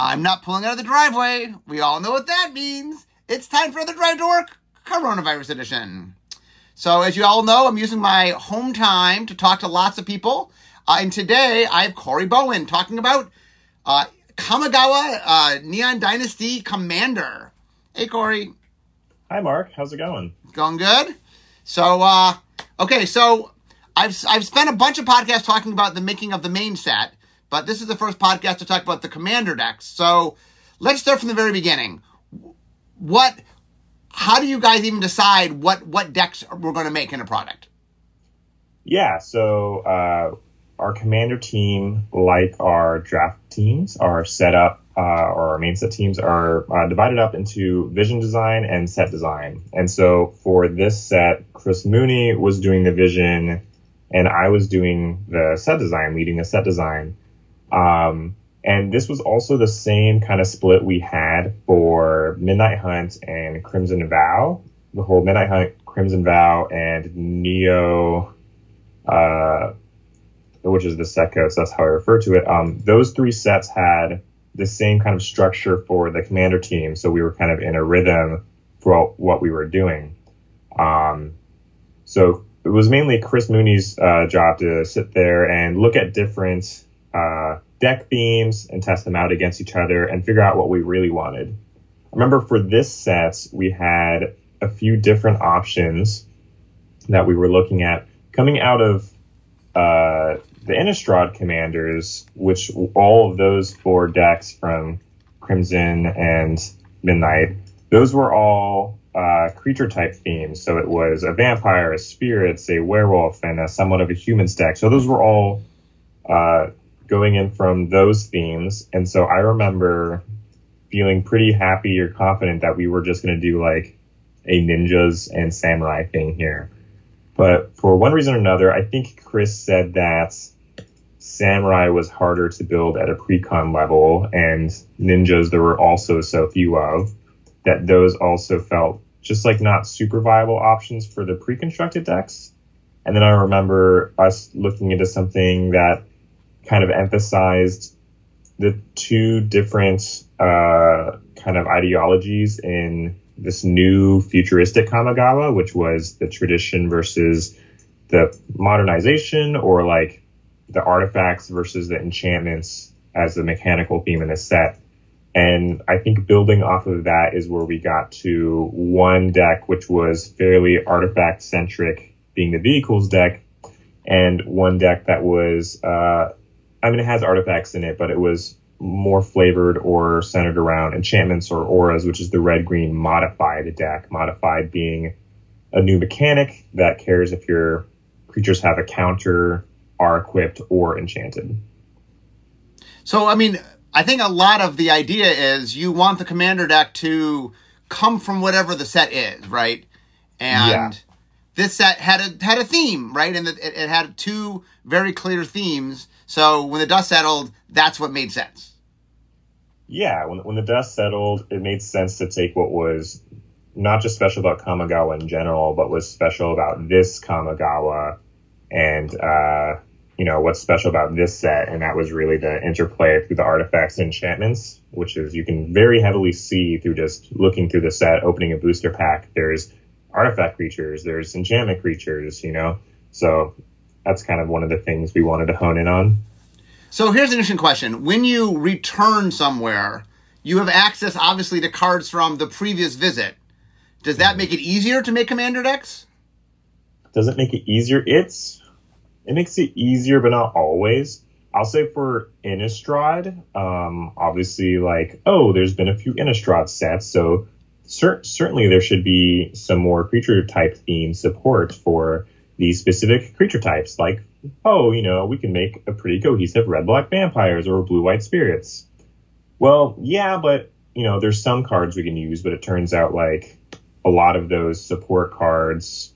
I'm not pulling out of the driveway. We all know what that means. It's time for the Drive to Work Coronavirus Edition. So, as you all know, I'm using my home time to talk to lots of people. Uh, and today I have Corey Bowen talking about uh, Kamigawa uh, Neon Dynasty Commander. Hey, Corey. Hi, Mark. How's it going? Going good. So, uh, okay, so I've I've spent a bunch of podcasts talking about the making of the main set, but this is the first podcast to talk about the commander decks. So, let's start from the very beginning. What how do you guys even decide what what decks we're going to make in a product? Yeah, so uh, our commander team, like our draft teams, are set up, uh, or our main set teams are uh, divided up into vision design and set design. And so for this set, Chris Mooney was doing the vision, and I was doing the set design, leading the set design. Um, and this was also the same kind of split we had for Midnight Hunt and Crimson Vow. The whole Midnight Hunt, Crimson Vow, and Neo, uh, which is the set code, so that's how I refer to it. Um, those three sets had the same kind of structure for the commander team, so we were kind of in a rhythm for what we were doing. Um, so it was mainly Chris Mooney's uh, job to sit there and look at different uh, deck themes and test them out against each other and figure out what we really wanted. I remember for this set, we had a few different options that we were looking at coming out of uh, the Innistrad commanders, which all of those four decks from Crimson and Midnight, those were all uh, creature type themes. So it was a vampire, a spirit, a werewolf, and a somewhat of a human stack. So those were all uh, going in from those themes. And so I remember feeling pretty happy or confident that we were just going to do like a ninjas and samurai thing here. But for one reason or another, I think Chris said that samurai was harder to build at a precon level and ninjas there were also so few of that those also felt just like not super viable options for the pre-constructed decks. And then I remember us looking into something that kind of emphasized the two different uh, kind of ideologies in this new futuristic Kamigawa, which was the tradition versus the modernization, or like the artifacts versus the enchantments as the mechanical theme in the set. And I think building off of that is where we got to one deck, which was fairly artifact centric, being the vehicles deck, and one deck that was uh, I mean, it has artifacts in it, but it was more flavored or centered around enchantments or auras, which is the red green modified deck. Modified being a new mechanic that cares if your creatures have a counter, are equipped, or enchanted. So, I mean, I think a lot of the idea is you want the commander deck to come from whatever the set is, right? And yeah. this set had a had a theme, right? And it, it had two very clear themes so when the dust settled, that's what made sense. Yeah, when, when the dust settled, it made sense to take what was not just special about Kamigawa in general, but was special about this Kamigawa and, uh, you know, what's special about this set. And that was really the interplay through the artifacts and enchantments, which is you can very heavily see through just looking through the set, opening a booster pack. There's artifact creatures, there's enchantment creatures, you know. So that's kind of one of the things we wanted to hone in on. So here's an interesting question. When you return somewhere, you have access obviously to cards from the previous visit. Does that make it easier to make commander decks? Does it make it easier? It's it makes it easier, but not always. I'll say for Innistrad, um, obviously, like, oh, there's been a few Innistrad sets, so cer- certainly there should be some more creature type theme support for these specific creature types, like, oh, you know, we can make a pretty cohesive red black vampires or blue white spirits. Well, yeah, but, you know, there's some cards we can use, but it turns out like a lot of those support cards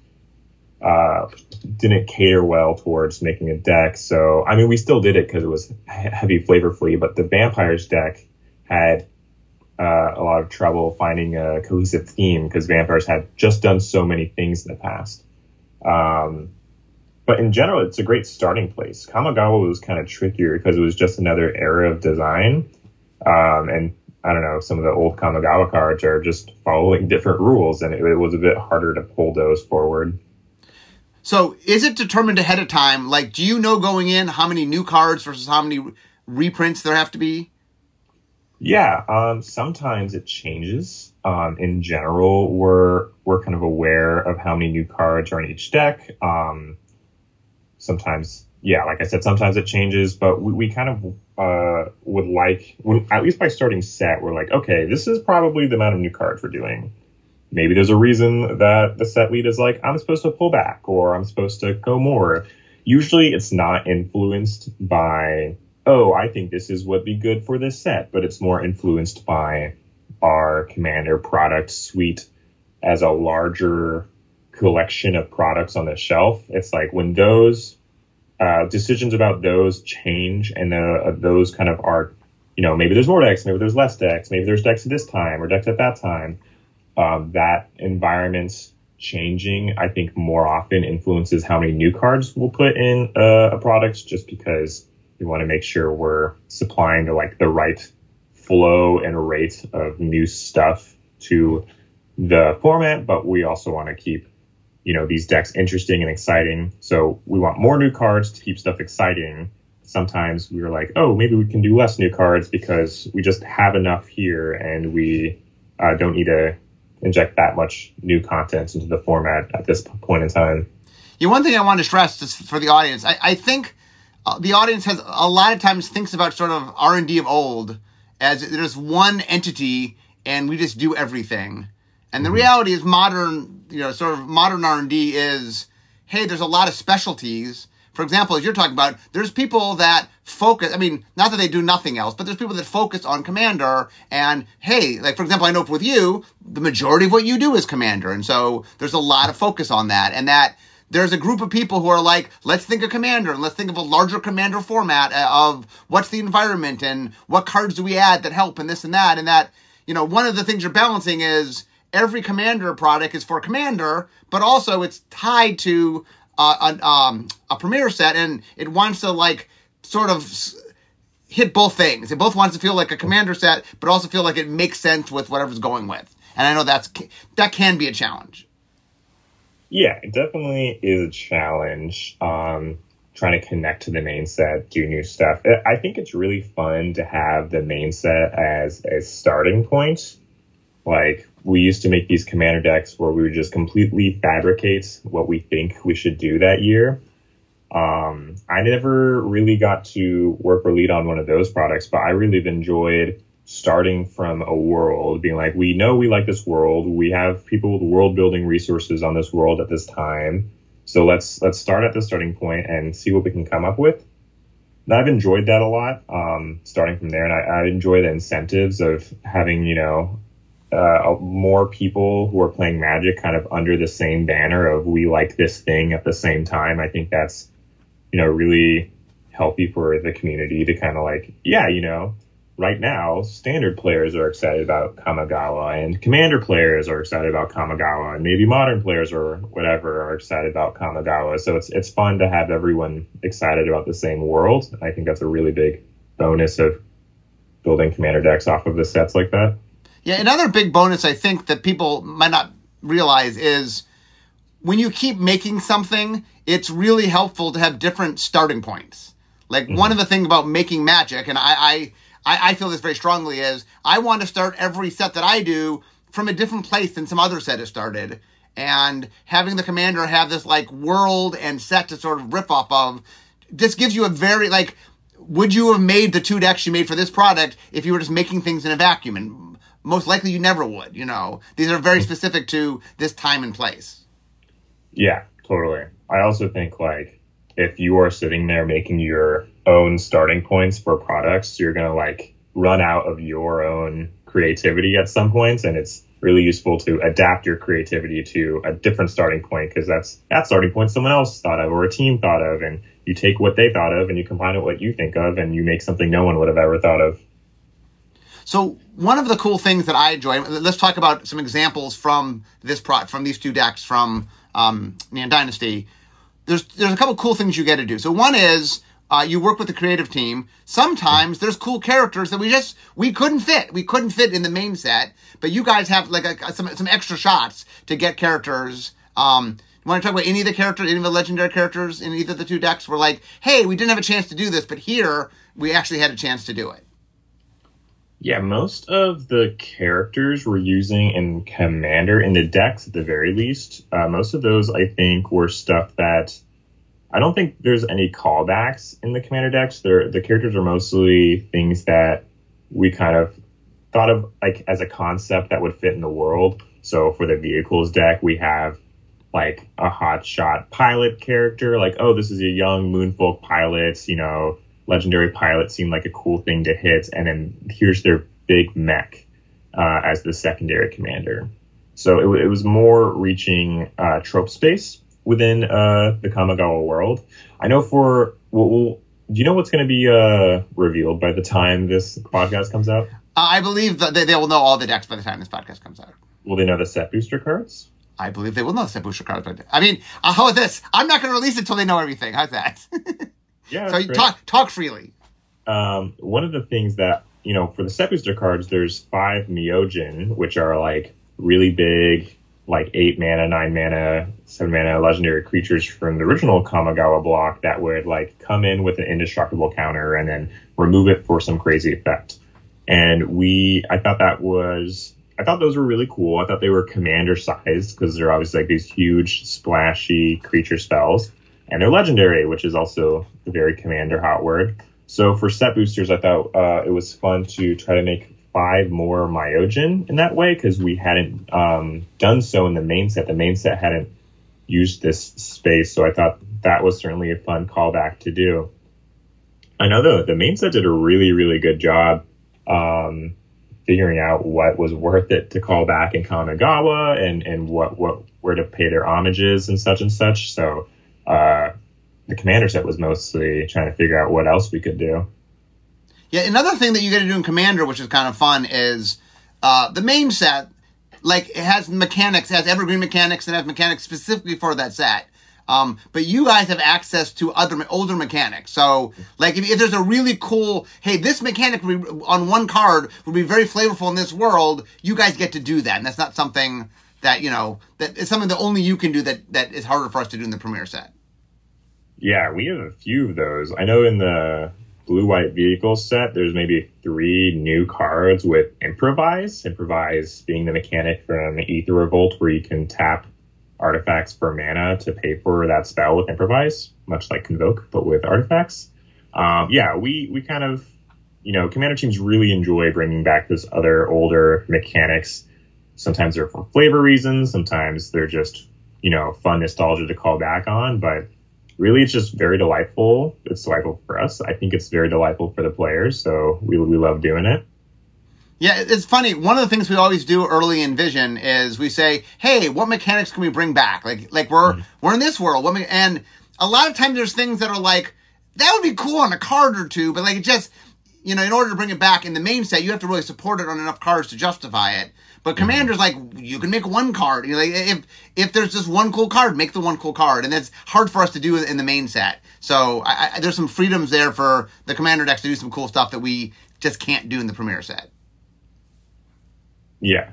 uh, didn't cater well towards making a deck. So, I mean, we still did it because it was heavy flavor free, but the vampires deck had uh, a lot of trouble finding a cohesive theme because vampires had just done so many things in the past. Um, but in general, it's a great starting place. Kamigawa was kind of trickier because it was just another era of design. Um, and I don't know, some of the old Kamigawa cards are just following different rules, and it, it was a bit harder to pull those forward. So, is it determined ahead of time? Like, do you know going in how many new cards versus how many reprints there have to be? Yeah, um, sometimes it changes. Um, in general, we're we're kind of aware of how many new cards are in each deck. Um, sometimes, yeah, like I said, sometimes it changes, but we, we kind of uh, would like, at least by starting set, we're like, okay, this is probably the amount of new cards we're doing. Maybe there's a reason that the set lead is like, I'm supposed to pull back or I'm supposed to go more. Usually it's not influenced by, oh, I think this is what'd be good for this set, but it's more influenced by our commander product suite as a larger collection of products on the shelf. It's like when those uh, decisions about those change and uh, those kind of are, you know, maybe there's more decks, maybe there's less decks, maybe there's decks at this time or decks at that time. Um, that environment's changing, I think, more often influences how many new cards we'll put in uh, a product, just because we want to make sure we're supplying the like the right flow and rate of new stuff to the format, but we also want to keep you know these decks interesting and exciting. So we want more new cards to keep stuff exciting. Sometimes we were like, oh, maybe we can do less new cards because we just have enough here and we uh, don't need to inject that much new content into the format at this point in time. Yeah, one thing I want to stress is for the audience. I, I think uh, the audience has a lot of times thinks about sort of R and D of old as there's one entity and we just do everything. And the reality is modern, you know, sort of modern R&D is, hey, there's a lot of specialties. For example, as you're talking about, there's people that focus, I mean, not that they do nothing else, but there's people that focus on Commander and, hey, like, for example, I know with you, the majority of what you do is Commander. And so there's a lot of focus on that. And that, there's a group of people who are like, let's think of commander and let's think of a larger commander format uh, of what's the environment and what cards do we add that help and this and that. And that, you know, one of the things you're balancing is every Commander product is for Commander, but also it's tied to uh, a, um, a Premier set, and it wants to like sort of hit both things. It both wants to feel like a Commander set, but also feel like it makes sense with whatever's going with. And I know that's that can be a challenge. Yeah, it definitely is a challenge. Um, trying to connect to the main set, do new stuff. I think it's really fun to have the main set as a starting point. Like we used to make these commander decks where we would just completely fabricate what we think we should do that year. Um, I never really got to work or lead on one of those products, but I really enjoyed starting from a world, being like, we know we like this world. We have people with world building resources on this world at this time. So let's let's start at the starting point and see what we can come up with. And I've enjoyed that a lot, um, starting from there, and I, I enjoy the incentives of having you know uh, more people who are playing Magic kind of under the same banner of we like this thing at the same time. I think that's, you know, really healthy for the community to kind of like, yeah, you know, right now, standard players are excited about Kamigawa and commander players are excited about Kamigawa and maybe modern players or whatever are excited about Kamigawa. So it's, it's fun to have everyone excited about the same world. I think that's a really big bonus of building commander decks off of the sets like that. Yeah, another big bonus I think that people might not realize is when you keep making something, it's really helpful to have different starting points. Like mm-hmm. one of the things about making magic, and I, I, I feel this very strongly, is I want to start every set that I do from a different place than some other set has started. And having the commander have this like world and set to sort of riff off of, just gives you a very like would you have made the two decks you made for this product if you were just making things in a vacuum? And most likely you never would, you know. These are very specific to this time and place. Yeah, totally. I also think like if you are sitting there making your own starting points for products, you're going to like run out of your own creativity at some points and it's really useful to adapt your creativity to a different starting point because that's that starting point someone else thought of or a team thought of and you take what they thought of and you combine it with what you think of and you make something no one would have ever thought of. So one of the cool things that I enjoy. Let's talk about some examples from this pro from these two decks from um, Neon Dynasty. There's there's a couple cool things you get to do. So one is Uh, you work with the creative team. Sometimes there's cool characters that we just we couldn't fit. We couldn't fit in the main set, but you guys have like a, some some extra shots to get characters. Um, you want to talk about any of the characters, any of the legendary characters in either of the two decks? Were like, hey, we didn't have a chance to do this, but here we actually had a chance to do it. Yeah, most of the characters we're using in Commander in the decks, at the very least, uh, most of those I think were stuff that I don't think there's any callbacks in the Commander decks. They're, the characters are mostly things that we kind of thought of like as a concept that would fit in the world. So for the vehicles deck, we have like a hotshot pilot character, like oh, this is a young Moonfolk pilot, you know legendary pilot seemed like a cool thing to hit, and then here's their big mech uh, as the secondary commander. So it, it was more reaching uh, trope space within uh, the Kamigawa world. I know for well, well do you know what's going to be uh, revealed by the time this podcast comes out? I believe that they, they will know all the decks by the time this podcast comes out. Will they know the set booster cards? I believe they will know the set booster cards. I mean, uh, how about this? I'm not going to release it until they know everything. How's that? Yeah. so talk talk freely. Um, one of the things that you know for the set booster cards, there's five Myojin, which are like really big, like eight mana, nine mana, seven mana legendary creatures from the original Kamigawa block that would like come in with an indestructible counter and then remove it for some crazy effect. And we, I thought that was, I thought those were really cool. I thought they were commander sized because they're obviously like these huge splashy creature spells and they're legendary, which is also a very commander hot word. So for set boosters, I thought uh, it was fun to try to make five more myojin in that way because we hadn't um, done so in the main set. The main set hadn't used this space, so I thought that was certainly a fun callback to do. I know the the main set did a really really good job um, figuring out what was worth it to call back in Kamigawa and and what what where to pay their homages and such and such. So uh, the commander set was mostly trying to figure out what else we could do. Yeah, another thing that you get to do in Commander, which is kind of fun, is uh, the main set. Like it has mechanics, it has evergreen mechanics, and has mechanics specifically for that set. Um, but you guys have access to other older mechanics. So, like, if, if, there's a really cool, hey, this mechanic on one card would be very flavorful in this world, you guys get to do that, and that's not something that you know that is something that only you can do that that is harder for us to do in the premiere set. Yeah, we have a few of those. I know in the blue white vehicle set, there's maybe three new cards with improvise. Improvise being the mechanic from Aether Revolt, where you can tap artifacts for mana to pay for that spell with improvise, much like Convoke, but with artifacts. Um, yeah, we we kind of you know commander teams really enjoy bringing back those other older mechanics. Sometimes they're for flavor reasons, sometimes they're just you know fun nostalgia to call back on, but really it's just very delightful. It's delightful for us. I think it's very delightful for the players. So we, we love doing it. Yeah, it's funny. One of the things we always do early in Vision is we say, "Hey, what mechanics can we bring back?" Like, like we're mm. we're in this world. What me-? and a lot of times there's things that are like that would be cool on a card or two, but like it just you know, in order to bring it back in the main set, you have to really support it on enough cards to justify it. But mm-hmm. Commander's like, you can make one card. You know, like, if if there's just one cool card, make the one cool card, and that's hard for us to do in the main set. So I, I, there's some freedoms there for the Commander decks to do some cool stuff that we just can't do in the Premier set. Yeah,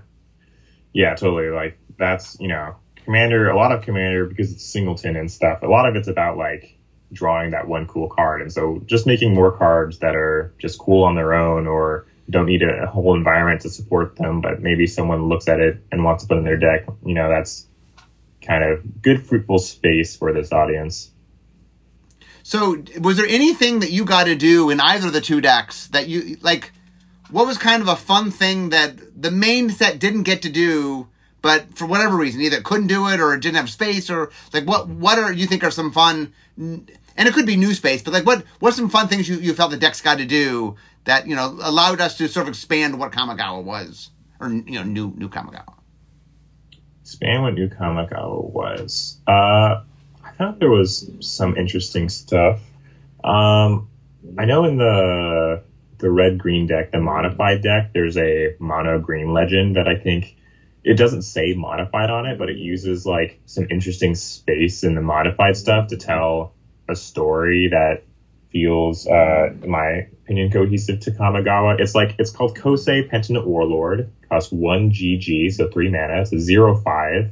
yeah, totally. Like that's you know, Commander. A lot of Commander because it's singleton and stuff. A lot of it's about like drawing that one cool card. And so just making more cards that are just cool on their own or don't need a whole environment to support them, but maybe someone looks at it and wants to put in their deck, you know, that's kind of good, fruitful space for this audience. So, was there anything that you got to do in either of the two decks that you like? What was kind of a fun thing that the main set didn't get to do, but for whatever reason, either couldn't do it or didn't have space, or like what? What are you think are some fun and it could be new space, but like what what are some fun things you, you felt the deck's got to do that you know allowed us to sort of expand what Kamigawa was, or you know new new Kamigawa. Expand what new Kamigawa was. Uh, I thought there was some interesting stuff. Um, I know in the the red green deck, the modified deck, there's a mono green legend that I think it doesn't say modified on it, but it uses like some interesting space in the modified stuff to tell a story that feels, uh, in my opinion, cohesive to Kamigawa. It's like it's called Kosei Penitent Warlord. Costs one GG, so three mana. It's a zero five,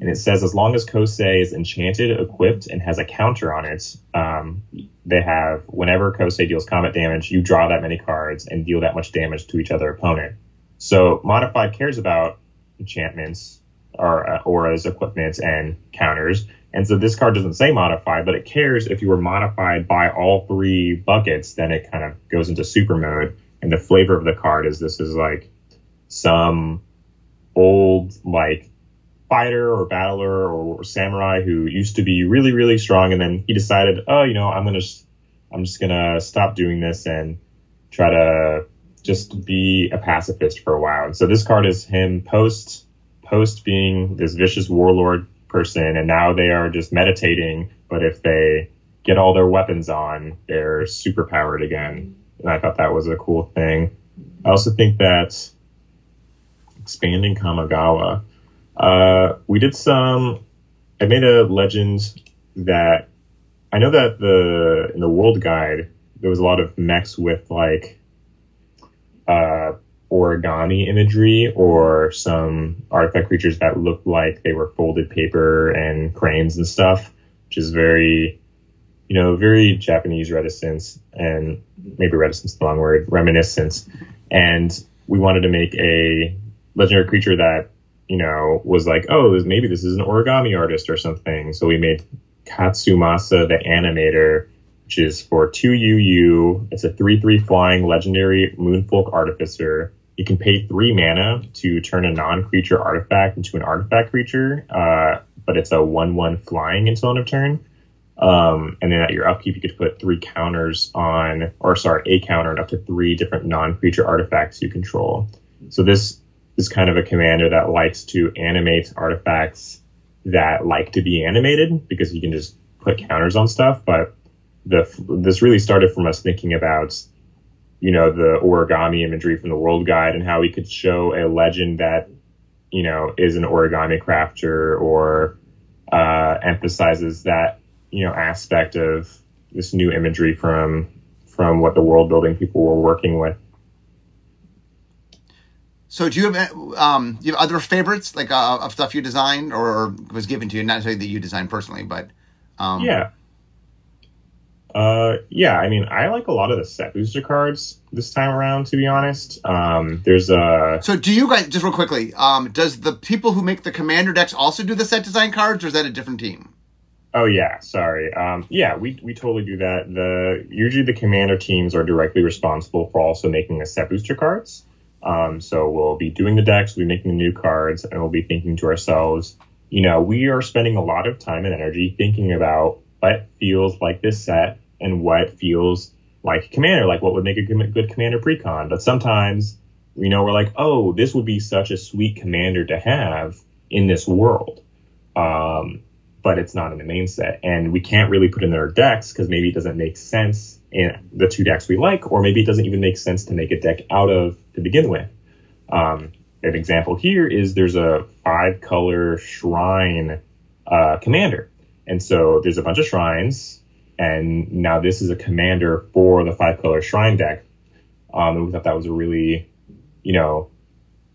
and it says as long as Kosei is enchanted, equipped, and has a counter on it, um, they have whenever Kosei deals combat damage, you draw that many cards and deal that much damage to each other opponent. So modified cares about enchantments or uh, auras, equipment, and counters. And so this card doesn't say modified, but it cares if you were modified by all three buckets, then it kind of goes into super mode. And the flavor of the card is this is like some old like fighter or battler or samurai who used to be really really strong and then he decided oh you know i'm gonna i'm just gonna stop doing this and try to just be a pacifist for a while and so this card is him post post being this vicious warlord person and now they are just meditating but if they get all their weapons on they're super powered again and i thought that was a cool thing i also think that expanding kamigawa uh, we did some. I made a legend that I know that the in the world guide there was a lot of mechs with like uh, origami imagery or some artifact creatures that looked like they were folded paper and cranes and stuff, which is very, you know, very Japanese reticence and maybe reticence the wrong word, reminiscence. And we wanted to make a legendary creature that you know, was like, oh, maybe this is an origami artist or something. So we made Katsumasa the Animator, which is for 2 UU. It's a 3 3 flying legendary Moonfolk Artificer. You can pay 3 mana to turn a non creature artifact into an artifact creature, uh, but it's a 1 1 flying until end of turn. Um, and then at your upkeep, you could put three counters on, or sorry, a counter and up to three different non creature artifacts you control. So this is kind of a commander that likes to animate artifacts that like to be animated because you can just put counters on stuff. But the this really started from us thinking about you know the origami imagery from the World Guide and how we could show a legend that you know is an origami crafter or uh, emphasizes that you know aspect of this new imagery from from what the world building people were working with so do you have um you have other favorites like uh, of stuff you designed or was given to you? Not necessarily that you designed personally, but um, yeah. Uh, yeah, I mean, I like a lot of the set booster cards this time around. To be honest, um, there's a. So, do you guys just real quickly? Um, does the people who make the commander decks also do the set design cards, or is that a different team? Oh yeah, sorry. Um, yeah, we we totally do that. The usually the commander teams are directly responsible for also making the set booster cards. Um, so we'll be doing the decks, we'll be making the new cards, and we'll be thinking to ourselves, you know, we are spending a lot of time and energy thinking about what feels like this set and what feels like commander, like what would make a good commander precon. But sometimes, you know, we're like, oh, this would be such a sweet commander to have in this world. Um, but it's not in the main set. And we can't really put in our decks because maybe it doesn't make sense in the two decks we like, or maybe it doesn't even make sense to make a deck out of to begin with. Um, an example here is there's a five color shrine uh, commander. And so there's a bunch of shrines, and now this is a commander for the five color shrine deck. Um, and we thought that was a really, you know,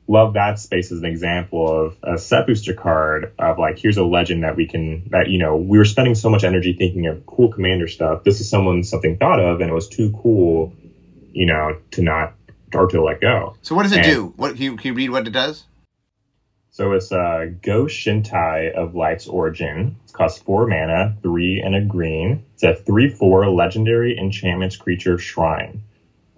love that space as an example of a set booster card of like here's a legend that we can that you know we were spending so much energy thinking of cool commander stuff. This is someone something thought of and it was too cool you know to not or to let go. So what does it and, do? What can you, can you read what it does so it's uh go shintai of light's origin it costs four mana three and a green it's a three four legendary enchantment creature shrine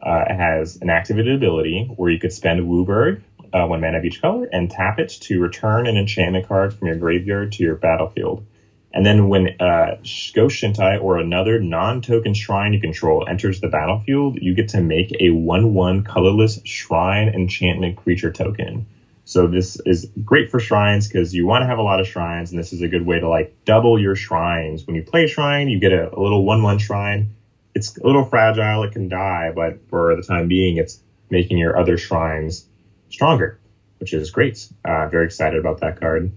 uh, it has an activated ability where you could spend WUBRG uh, one mana of each color, and tap it to return an enchantment card from your graveyard to your battlefield. And then when uh, Shintai or another non-token shrine you control enters the battlefield, you get to make a 1-1 colorless shrine enchantment creature token. So this is great for shrines because you want to have a lot of shrines, and this is a good way to like double your shrines. When you play shrine, you get a, a little 1-1 shrine. It's a little fragile, it can die, but for the time being, it's making your other shrines stronger, which is great. Uh, very excited about that card.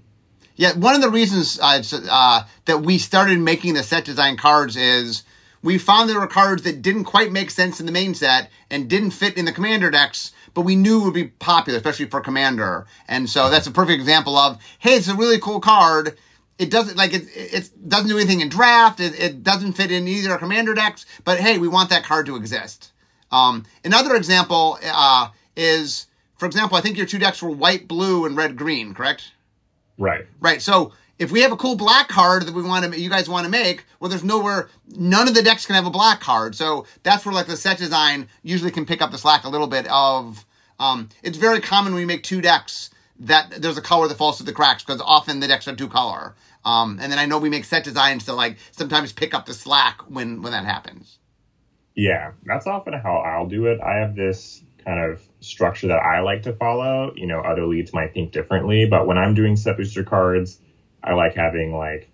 Yeah, one of the reasons uh, uh, that we started making the set design cards is we found there were cards that didn't quite make sense in the main set and didn't fit in the commander decks, but we knew it would be popular, especially for commander. And so that's a perfect example of, hey, it's a really cool card. It doesn't like it. It doesn't do anything in draft. It, it doesn't fit in either commander decks. But hey, we want that card to exist. Um, another example uh, is, for example, I think your two decks were white, blue, and red, green. Correct? Right. Right. So if we have a cool black card that we want to, you guys want to make, well, there's nowhere, none of the decks can have a black card. So that's where like the set design usually can pick up the slack a little bit of, um, it's very common when you make two decks that there's a color that falls through the cracks because often the decks are two color. Um, and then I know we make set designs to like sometimes pick up the slack when, when that happens. Yeah, that's often how I'll do it. I have this kind of structure that I like to follow. You know, other leads might think differently, but when I'm doing set booster cards, I like having like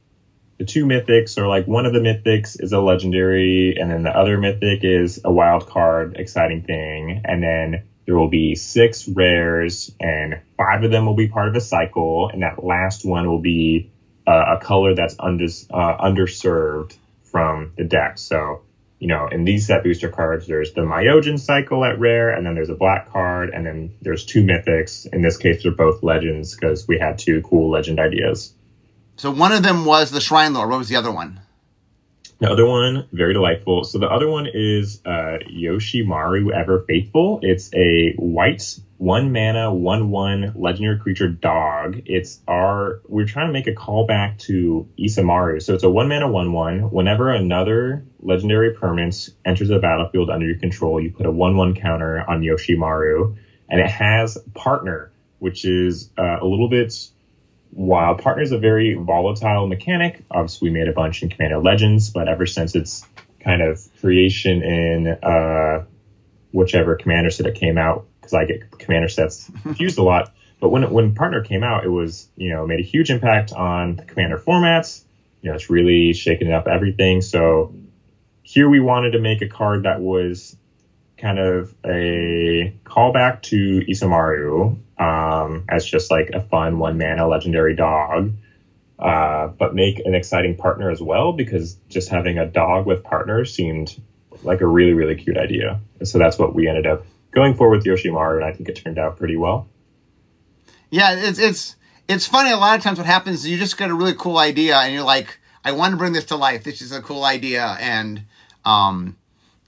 the two mythics or like one of the mythics is a legendary and then the other mythic is a wild card exciting thing and then there will be six rares and five of them will be part of a cycle and that last one will be uh, a color that's uh, underserved from the deck so you know, in these set booster cards, there's the myojin cycle at rare, and then there's a black card, and then there's two mythics. In this case, they're both legends because we had two cool legend ideas. So one of them was the Shrine Lord. What was the other one? The other one, very delightful. So the other one is uh, Yoshimaru Ever Faithful. It's a white one mana, one one legendary creature dog. It's our we're trying to make a callback to Isamaru. So it's a one mana one one. Whenever another legendary permanent enters the battlefield under your control, you put a one one counter on Yoshimaru, and it has partner, which is uh, a little bit while Partner is a very volatile mechanic, obviously we made a bunch in Commander Legends, but ever since its kind of creation in uh, whichever Commander set it came out, because I get Commander sets confused a lot. But when when Partner came out, it was you know made a huge impact on the Commander formats. You know, it's really shaken up everything. So here we wanted to make a card that was kind of a callback to Isamaru um, as just like a fun one man, a legendary dog, uh, but make an exciting partner as well because just having a dog with partners seemed like a really really cute idea. So that's what we ended up going for with Yoshimaru, and I think it turned out pretty well. Yeah, it's it's it's funny. A lot of times, what happens is you just get a really cool idea, and you're like, I want to bring this to life. This is a cool idea, and um,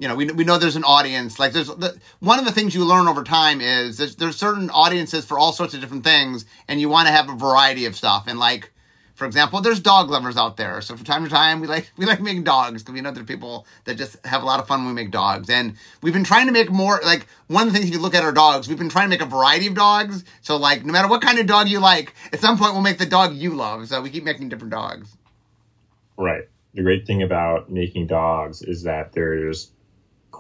you know, we, we know there's an audience. Like there's the, one of the things you learn over time is there's, there's certain audiences for all sorts of different things, and you want to have a variety of stuff. And like, for example, there's dog lovers out there. So from time to time, we like we like making dogs because we know there are people that just have a lot of fun when we make dogs. And we've been trying to make more. Like one of the things if you look at our dogs, we've been trying to make a variety of dogs. So like, no matter what kind of dog you like, at some point we'll make the dog you love. So we keep making different dogs. Right. The great thing about making dogs is that there's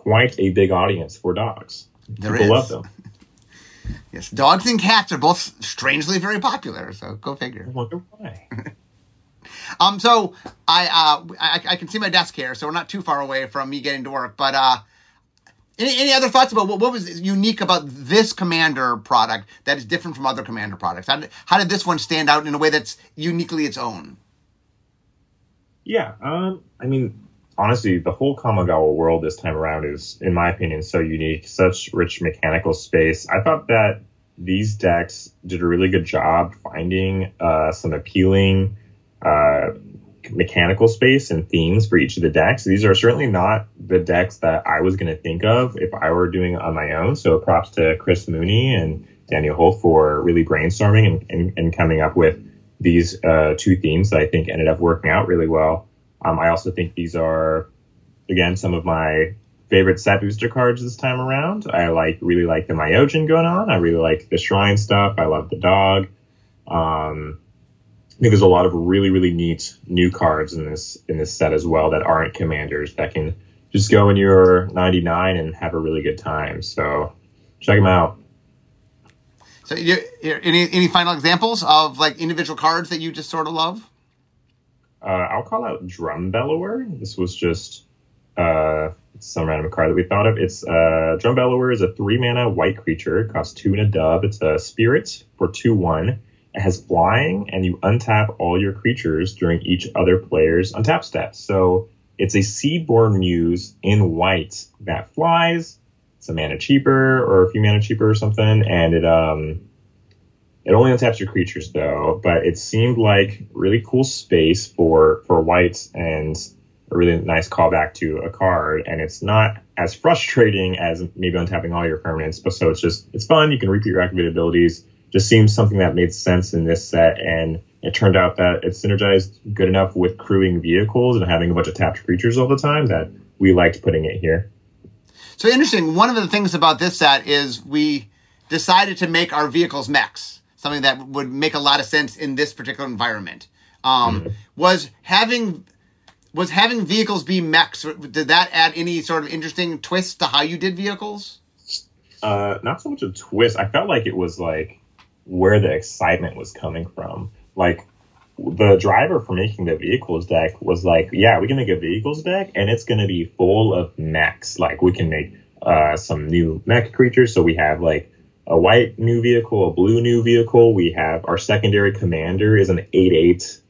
quite a big audience for dogs. There People is. love them. Yes, dogs and cats are both strangely very popular. So go figure. I wonder why. Um, so I, uh, I, I can see my desk here, so we're not too far away from me getting to work. But uh, any, any other thoughts about what, what was unique about this Commander product that is different from other Commander products? How did, how did this one stand out in a way that's uniquely its own? Yeah, um, I mean, honestly, the whole Kamigawa world this time around is, in my opinion, so unique, such rich mechanical space. I thought that these decks did a really good job finding uh, some appealing uh, mechanical space and themes for each of the decks. These are certainly not the decks that I was going to think of if I were doing it on my own. So props to Chris Mooney and Daniel Holt for really brainstorming and, and, and coming up with these uh, two themes that I think ended up working out really well. Um, I also think these are, again, some of my favorite set booster cards this time around. I like really like the Myojin going on. I really like the shrine stuff. I love the dog. Um, I think there's a lot of really really neat new cards in this in this set as well that aren't commanders that can just go in your 99 and have a really good time. So check them out. So, you, any any final examples of like individual cards that you just sort of love? Uh, I'll call out Drumbellower. This was just uh, some random card that we thought of. It's uh, Drumbellower is a three mana white creature. It costs two and a dub. It's a spirit for two one. It has flying, and you untap all your creatures during each other player's untap step. So It's a Seedborn Muse in white that flies. It's a mana cheaper or a few mana cheaper or something, and it um it only untaps your creatures though, but it seemed like really cool space for for white and a really nice callback to a card, and it's not as frustrating as maybe untapping all your permanents, but so it's just it's fun. You can repeat your activated abilities. Just seems something that made sense in this set, and it turned out that it synergized good enough with crewing vehicles and having a bunch of tapped creatures all the time that we liked putting it here. So interesting. One of the things about this set is we decided to make our vehicles mechs, something that would make a lot of sense in this particular environment. Um, mm-hmm. Was having was having vehicles be mechs? Did that add any sort of interesting twist to how you did vehicles? Uh, not so much a twist. I felt like it was like where the excitement was coming from like the driver for making the vehicles deck was like, yeah, we can make a vehicles deck and it's going to be full of mechs. Like we can make uh, some new mech creatures. So we have like a white new vehicle, a blue new vehicle. We have our secondary commander is an 8-8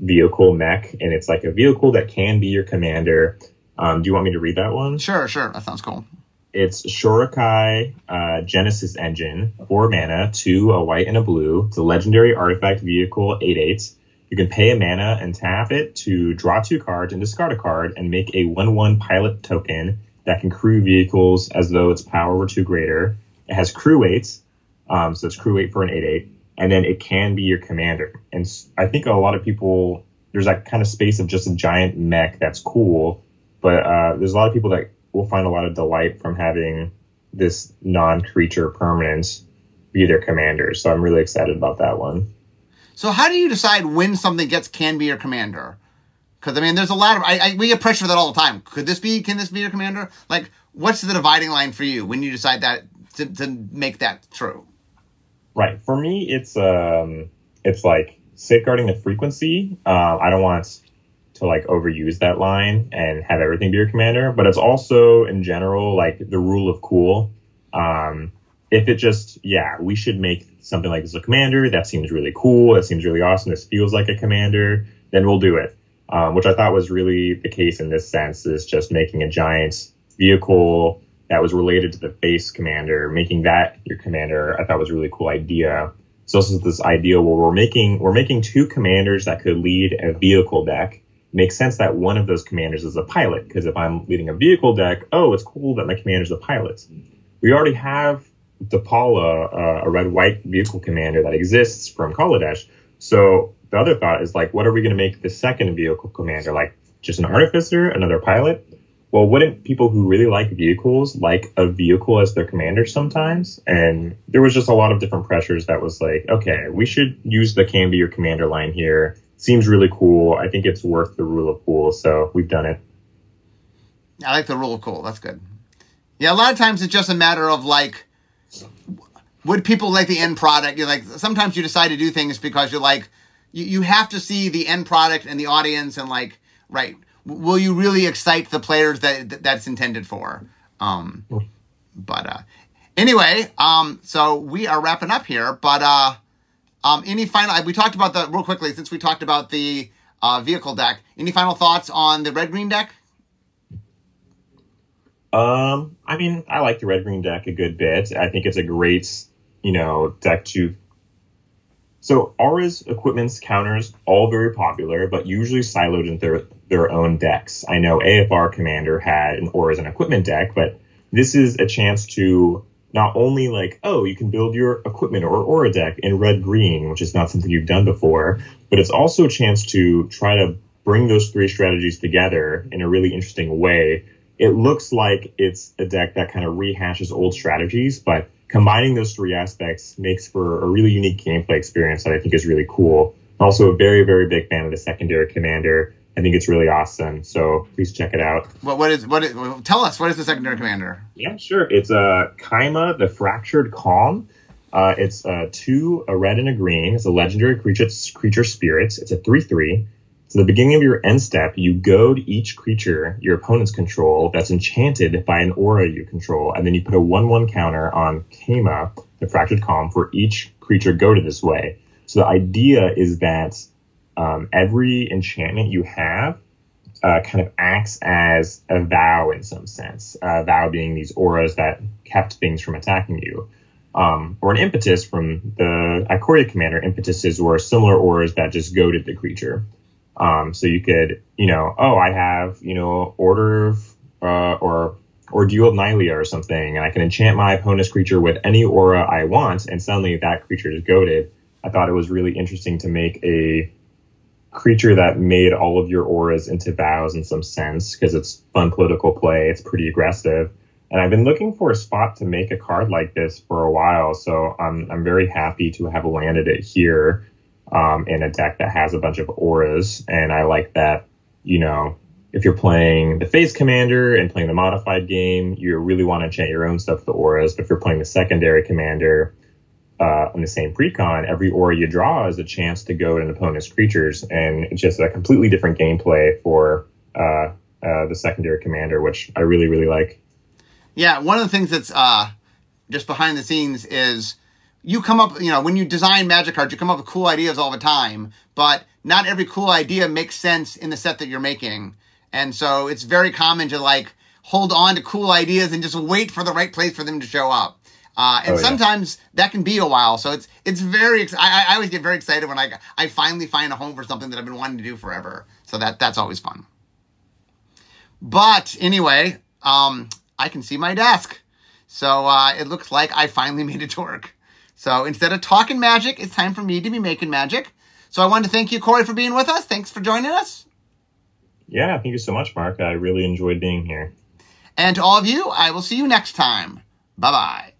vehicle mech and it's like a vehicle that can be your commander. Um, do you want me to read that one? Sure, sure. That sounds cool. It's Shorikai uh, Genesis Engine, 4 mana, 2, a white and a blue. It's a legendary artifact vehicle, 8 8. You can pay a mana and tap it to draw two cards and discard a card and make a 1 1 pilot token that can crew vehicles as though its power were two greater. It has crew weights, um, so it's crew weight for an 8 8. And then it can be your commander. And I think a lot of people, there's that kind of space of just a giant mech that's cool. But uh, there's a lot of people that will find a lot of delight from having this non-creature permanence be their commander. So I'm really excited about that one. So how do you decide when something gets can be your commander? Because I mean, there's a lot of I, I, we get pressure for that all the time. Could this be? Can this be your commander? Like, what's the dividing line for you when you decide that to, to make that true? Right. For me, it's um, it's like safeguarding the frequency. Uh, I don't want to like overuse that line and have everything be your commander, but it's also in general like the rule of cool. Um, if it just, yeah, we should make something like this a commander. That seems really cool. That seems really awesome. This feels like a commander. Then we'll do it. Um, which I thought was really the case in this sense is just making a giant vehicle that was related to the base commander, making that your commander. I thought was a really cool idea. So this is this idea where we're making we're making two commanders that could lead a vehicle deck makes sense that one of those commanders is a pilot because if I'm leading a vehicle deck, oh, it's cool that my commander's a pilot. We already have Depala, uh, a red white vehicle commander that exists from Kaladesh. So the other thought is like, what are we going to make the second vehicle commander? Like just an artificer, another pilot? Well, wouldn't people who really like vehicles like a vehicle as their commander sometimes? And there was just a lot of different pressures that was like, okay, we should use the can be your commander line here seems really cool. I think it's worth the rule of cool, so we've done it. I like the rule of cool. That's good. Yeah, a lot of times it's just a matter of like, would people like the end product? You're like, sometimes you decide to do things because you're like, you, you have to see the end product and the audience and like, right, will you really excite the players that that's intended for? Um, but uh, anyway, um, so we are wrapping up here, but uh, um, any final? We talked about the real quickly since we talked about the uh, vehicle deck. Any final thoughts on the red green deck? Um, I mean, I like the red green deck a good bit. I think it's a great, you know, deck to. So Aura's equipment's counters all very popular, but usually siloed in their their own decks. I know AFR Commander had an Aura's an equipment deck, but this is a chance to not only like, oh, you can build your equipment or aura deck in red green, which is not something you've done before, but it's also a chance to try to bring those three strategies together in a really interesting way. It looks like it's a deck that kind of rehashes old strategies, but combining those three aspects makes for a really unique gameplay experience that I think is really cool. Also a very, very big fan of the secondary commander. I think it's really awesome. So please check it out. What what is what? Is, tell us what is the secondary commander? Yeah, sure. It's a uh, Kaima, the Fractured Calm. Uh, it's uh, two, a red and a green. It's a legendary creature, creature spirits. It's a three three. So the beginning of your end step, you goad each creature your opponents control that's enchanted by an aura you control, and then you put a one one counter on Kaima, the Fractured Calm, for each creature goaded this way. So the idea is that um, every enchantment you have uh, kind of acts as a vow in some sense. Uh, vow being these auras that kept things from attacking you. Um, or an impetus from the Ikoria commander. Impetuses were similar auras that just goaded the creature. Um, so you could, you know, oh, I have, you know, Order of, uh, or Ordeal of Nylea or something, and I can enchant my opponent's creature with any aura I want, and suddenly that creature is goaded. I thought it was really interesting to make a creature that made all of your auras into vows in some sense because it's fun political play. It's pretty aggressive. And I've been looking for a spot to make a card like this for a while. So I'm, I'm very happy to have landed it here um, in a deck that has a bunch of auras. And I like that, you know, if you're playing the face commander and playing the modified game, you really want to enchant your own stuff the auras. But if you're playing the secondary commander, uh, on the same precon, every aura you draw is a chance to go to an opponent's creatures, and it's just a completely different gameplay for uh, uh, the secondary commander, which I really really like. Yeah, one of the things that's uh, just behind the scenes is you come up, you know, when you design magic cards, you come up with cool ideas all the time, but not every cool idea makes sense in the set that you're making, and so it's very common to like hold on to cool ideas and just wait for the right place for them to show up. Uh, and oh, sometimes yeah. that can be a while. So it's it's very. Ex- I, I always get very excited when I I finally find a home for something that I've been wanting to do forever. So that that's always fun. But anyway, um, I can see my desk, so uh, it looks like I finally made it to work. So instead of talking magic, it's time for me to be making magic. So I wanted to thank you, Corey, for being with us. Thanks for joining us. Yeah, thank you so much, Mark. I really enjoyed being here. And to all of you, I will see you next time. Bye bye.